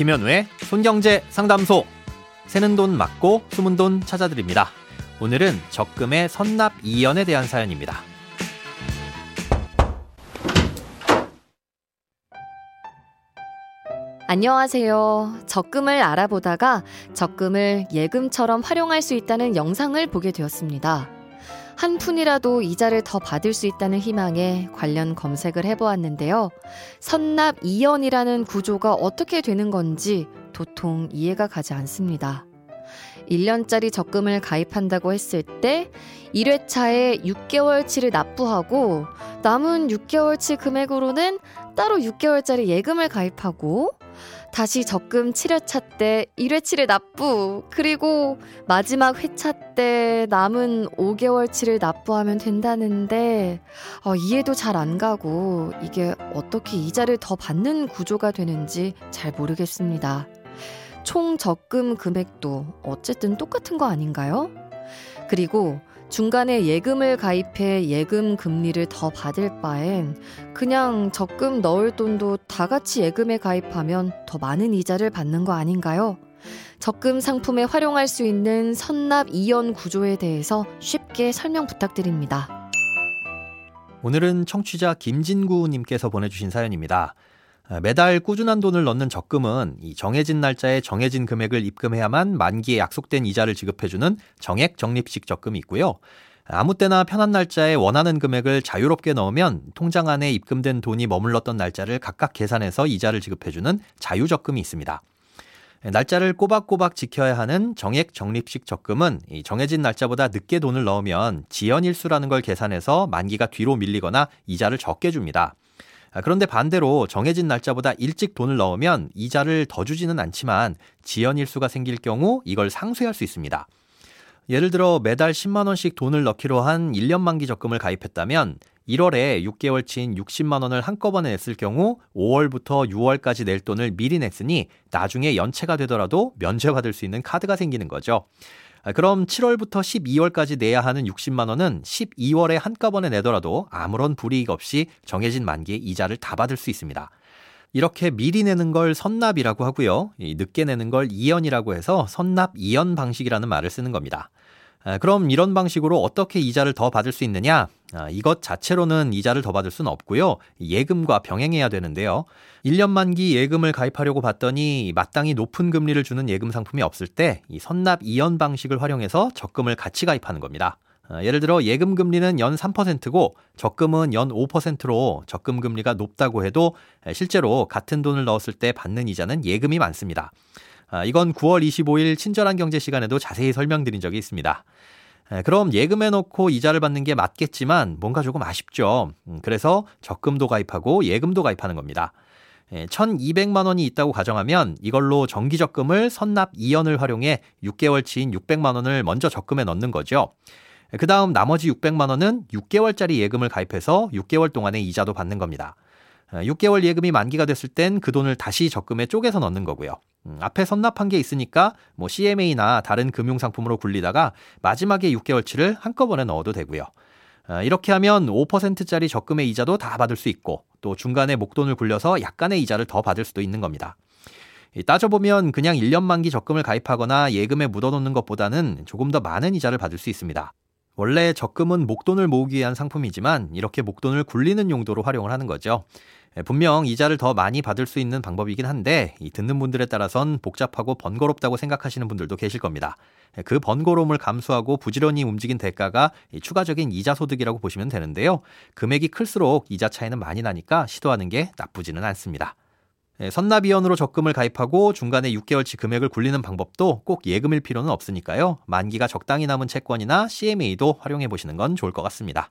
김현우의 손경제 상담소. 새는 돈 맞고 숨은 돈 찾아드립니다. 오늘은 적금의 선납 이연에 대한 사연입니다. 안녕하세요. 적금을 알아보다가 적금을 예금처럼 활용할 수 있다는 영상을 보게 되었습니다. 한 푼이라도 이자를 더 받을 수 있다는 희망에 관련 검색을 해보았는데요. 선납 이연이라는 구조가 어떻게 되는 건지 도통 이해가 가지 않습니다. 1년짜리 적금을 가입한다고 했을 때 1회차에 6개월치를 납부하고 남은 6개월치 금액으로는 따로 6개월짜리 예금을 가입하고 다시 적금 7회차 때 1회치를 납부, 그리고 마지막 회차 때 남은 5개월치를 납부하면 된다는데, 어, 이해도 잘 안 가고, 이게 어떻게 이자를 더 받는 구조가 되는지 잘 모르겠습니다. 총 적금 금액도 어쨌든 똑같은 거 아닌가요? 그리고 중간에 예금을 가입해 예금 금리를 더 받을 바엔 그냥 적금 넣을 돈도 다 같이 예금에 가입하면 더 많은 이자를 받는 거 아닌가요? 적금 상품에 활용할 수 있는 선납 이연 구조에 대해서 쉽게 설명 부탁드립니다. 오늘은 청취자 김진구님께서 보내주신 사연입니다. 매달 꾸준한 돈을 넣는 적금은 이 정해진 날짜에 정해진 금액을 입금해야만 만기에 약속된 이자를 지급해주는 정액 적립식 적금이 있고요. 아무 때나 편한 날짜에 원하는 금액을 자유롭게 넣으면 통장 안에 입금된 돈이 머물렀던 날짜를 각각 계산해서 이자를 지급해주는 자유적금이 있습니다. 날짜를 꼬박꼬박 지켜야 하는 정액 적립식 적금은 정해진 날짜보다 늦게 돈을 넣으면 지연일수라는 걸 계산해서 만기가 뒤로 밀리거나 이자를 적게 줍니다. 아, 그런데 반대로 정해진 날짜보다 일찍 돈을 넣으면 이자를 더 주지는 않지만 지연 일수가 생길 경우 이걸 상쇄할 수 있습니다. 예를 들어 매달 10만 원씩 돈을 넣기로 한 1년 만기 적금을 가입했다면 1월에 6개월치인 60만 원을 한꺼번에 냈을 경우 5월부터 6월까지 낼 돈을 미리 냈으니 나중에 연체가 되더라도 면제받을 수 있는 카드가 생기는 거죠. 아, 그럼 7월부터 12월까지 내야 하는 60만 원은 12월에 한꺼번에 내더라도 아무런 불이익 없이 정해진 만기에 이자를 다 받을 수 있습니다. 이렇게 미리 내는 걸 선납이라고 하고요. 늦게 내는 걸 이연이라고 해서 선납 이연 방식이라는 말을 쓰는 겁니다. 아, 그럼 이런 방식으로 어떻게 이자를 더 받을 수 있느냐? 아, 이것 자체로는 이자를 더 받을 수는 없고요. 예금과 병행해야 되는데요. 1년 만기 예금을 가입하려고 봤더니 마땅히 높은 금리를 주는 예금 상품이 없을 때 이 선납 이연 방식을 활용해서 적금을 같이 가입하는 겁니다. 아, 예를 들어 예금 금리는 연 3%고 적금은 연 5%로 적금 금리가 높다고 해도 실제로 같은 돈을 넣었을 때 받는 이자는 예금이 많습니다. 아, 이건 9월 25일 친절한 경제 시간에도 자세히 설명드린 적이 있습니다. 그럼 예금해 놓고 이자를 받는 게 맞겠지만 뭔가 조금 아쉽죠. 음, 그래서 적금도 가입하고 예금도 가입하는 겁니다. 1200만 원이 있다고 가정하면 이걸로 정기 적금을 선납 2연을 활용해 6개월치인 600만 원을 먼저 적금에 넣는 거죠. 그 다음 나머지 600만 원은 6개월짜리 예금을 가입해서 6개월 동안의 이자도 받는 겁니다. 6개월 예금이 만기가 됐을 땐 그 돈을 다시 적금에 쪼개서 넣는 거고요. 음, 앞에 선납한 게 있으니까 뭐 CMA나 다른 금융 상품으로 굴리다가 마지막에 6개월치를 한꺼번에 넣어도 되고요. 아, 이렇게 하면 5%짜리 적금의 이자도 다 받을 수 있고 또 중간에 목돈을 굴려서 약간의 이자를 더 받을 수도 있는 겁니다. 따져보면 그냥 1년 만기 적금을 가입하거나 예금에 묻어놓는 것보다는 조금 더 많은 이자를 받을 수 있습니다. 원래 적금은 목돈을 모으기 위한 상품이지만 이렇게 목돈을 굴리는 용도로 활용을 하는 거죠. 예, 분명 이자를 더 많이 받을 수 있는 방법이긴 한데 이 듣는 분들에 따라선 복잡하고 번거롭다고 생각하시는 분들도 계실 겁니다. 예, 그 번거로움을 감수하고 부지런히 움직인 대가가 추가적인 이자 소득이라고 보시면 되는데요. 금액이 클수록 이자 차이는 많이 나니까 시도하는 게 나쁘지는 않습니다. 예, 선납이연으로 적금을 가입하고 중간에 6개월치 금액을 굴리는 방법도 꼭 예금일 필요는 없으니까요. 만기가 적당히 남은 채권이나 CMA도 활용해 보시는 건 좋을 것 같습니다.